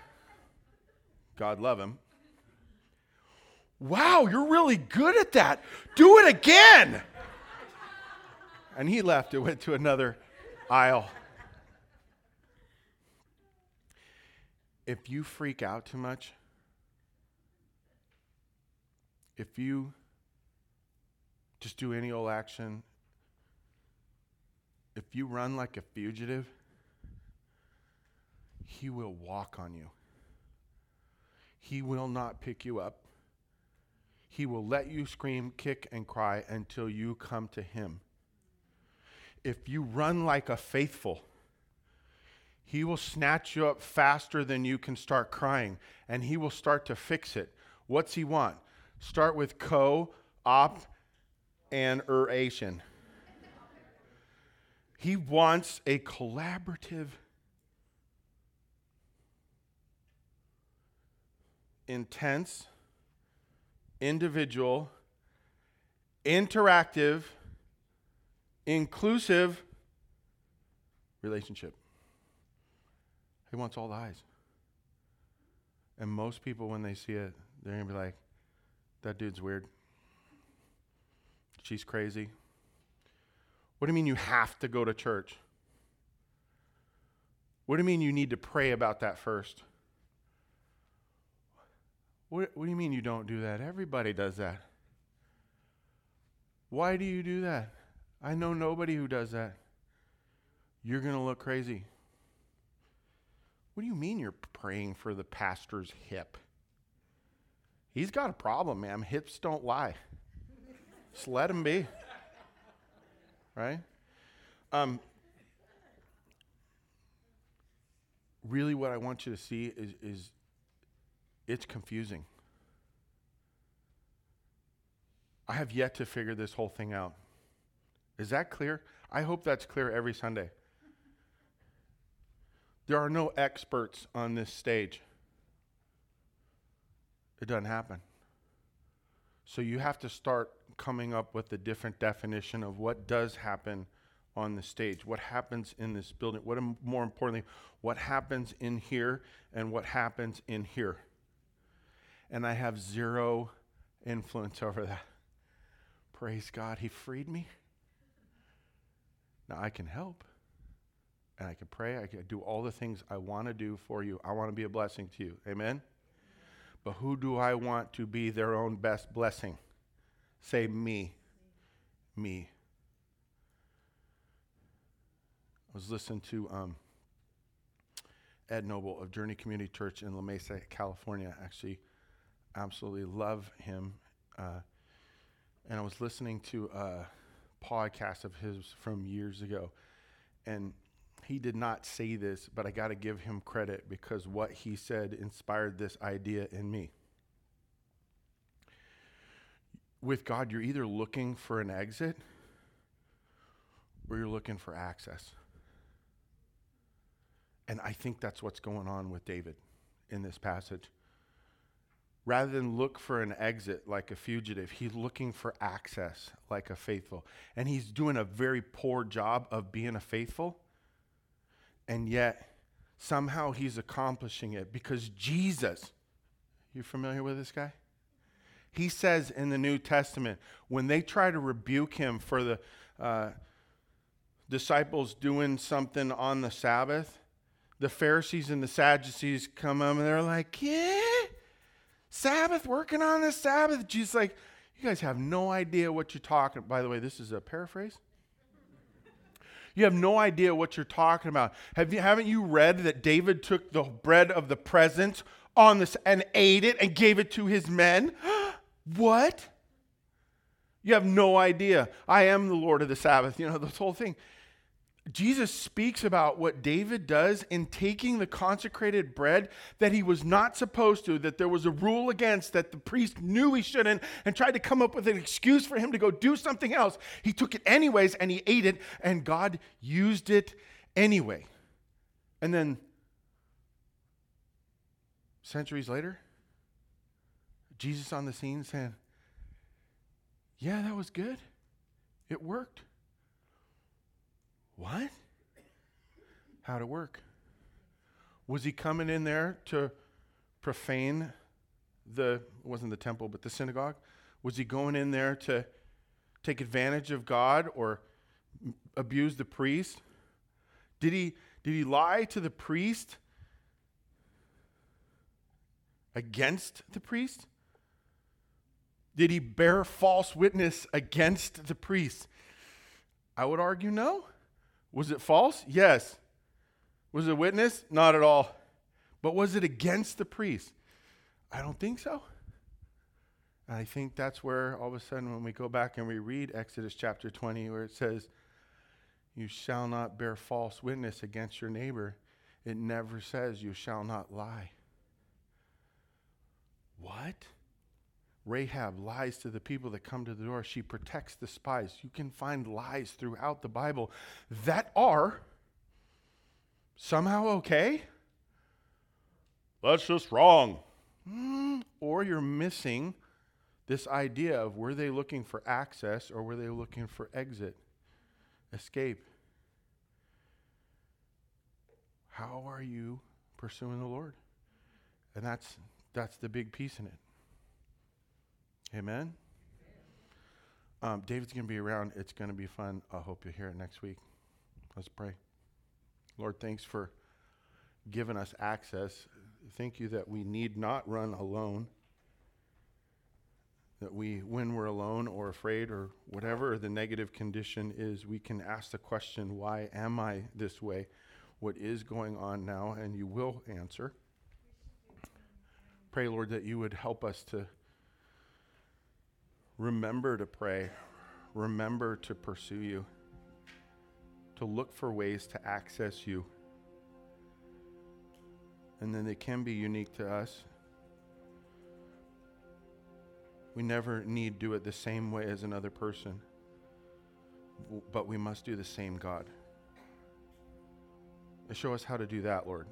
God love him, wow, you're really good at that. Do it again. And he left and went to another aisle. If you freak out too much, if you just do any old action, if you run like a fugitive, he will walk on you. He will not pick you up. He will let you scream, kick, and cry until you come to him. If you run like a faithful, he will snatch you up faster than you can start crying, and he will start to fix it. What's he want? Start with co, op, and eration. He wants a collaborative, intense, individual, interactive, inclusive relationship. He wants all the eyes. And most people, when they see it, they're going to be like, that dude's weird. She's crazy. What do you mean you have to go to church? What do you mean you need to pray about that first? What, what do you mean you don't do that? Everybody does that. Why do you do that? I know nobody who does that. You're going to look crazy. What do you mean you're praying for the pastor's hip? He's got a problem, man. Hips don't lie. Just let him be. Right? Um, really, what I want you to see is, is it's confusing. I have yet to figure this whole thing out. Is that clear? I hope that's clear every Sunday. There are no experts on this stage. It doesn't happen. So you have to start coming up with a different definition of what does happen on the stage, what happens in this building, what more importantly, what happens in here and what happens in here. And I have zero influence over that. Praise God, He freed me. Now I can help and I can pray. I can do all the things I want to do for you. I want to be a blessing to you. Amen? But who do I want to be their own best blessing? Say me. Me. I was listening to um, Ed Noble of Journey Community Church in La Mesa, California. Actually, absolutely love him. Uh, and I was listening to a podcast of his from years ago. And he did not say this, but I got to give him credit because what he said inspired this idea in me. With God, you're either looking for an exit or you're looking for access. And I think that's what's going on with David in this passage. Rather than look for an exit like a fugitive, he's looking for access like a faithful. And he's doing a very poor job of being a faithful and yet somehow he's accomplishing it because Jesus, you familiar with this guy? He says in the New Testament, when they try to rebuke him for the uh, disciples doing something on the Sabbath, the Pharisees and the Sadducees come up and they're like, Yeah, Sabbath, working on the Sabbath. Jesus, like, you guys have no idea what you're talking. By the way, this is a paraphrase. You have no idea what you're talking about. Have you, haven't you read that David took the bread of the presence on this and ate it and gave it to his men? [gasps] what? You have no idea. I am the Lord of the Sabbath. You know, this whole thing. Jesus speaks about what David does in taking the consecrated bread that he was not supposed to, that there was a rule against, that the priest knew he shouldn't, and tried to come up with an excuse for him to go do something else. He took it anyways and he ate it, and God used it anyway. And then, centuries later, Jesus on the scene saying, Yeah, that was good. It worked. What? How'd it work? Was he coming in there to profane the, it wasn't the temple, but the synagogue? Was he going in there to take advantage of God or abuse the priest? Did he, did he lie to the priest against the priest? Did he bear false witness against the priest? I would argue no. Was it false? Yes. Was it witness? Not at all. But was it against the priest? I don't think so. And I think that's where all of a sudden, when we go back and we read Exodus chapter 20, where it says, You shall not bear false witness against your neighbor, it never says, You shall not lie. What? Rahab lies to the people that come to the door. She protects the spies. You can find lies throughout the Bible that are somehow okay. That's just wrong. Mm, or you're missing this idea of were they looking for access or were they looking for exit, escape? How are you pursuing the Lord? And that's that's the big piece in it. Amen? Um, David's going to be around. It's going to be fun. I hope you hear it next week. Let's pray. Lord, thanks for giving us access. Thank you that we need not run alone. That we, when we're alone or afraid or whatever the negative condition is, we can ask the question, Why am I this way? What is going on now? And you will answer. Pray, Lord, that you would help us to remember to pray, remember to pursue you, to look for ways to access you. And then they can be unique to us. We never need do it the same way as another person, but we must do the same God. And show us how to do that, Lord.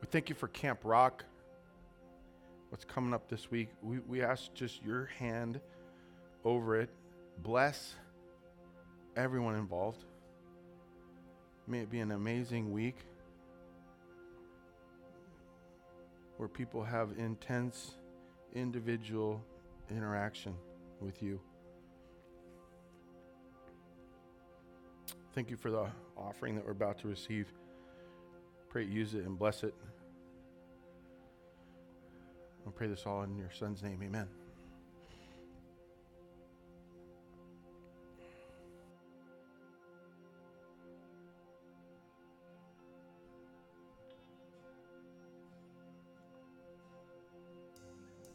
We thank you for Camp Rock. What's coming up this week? We, we ask just your hand over it. Bless everyone involved. May it be an amazing week where people have intense individual interaction with you. Thank you for the offering that we're about to receive. Pray use it and bless it. Pray this all in your son's name. Amen.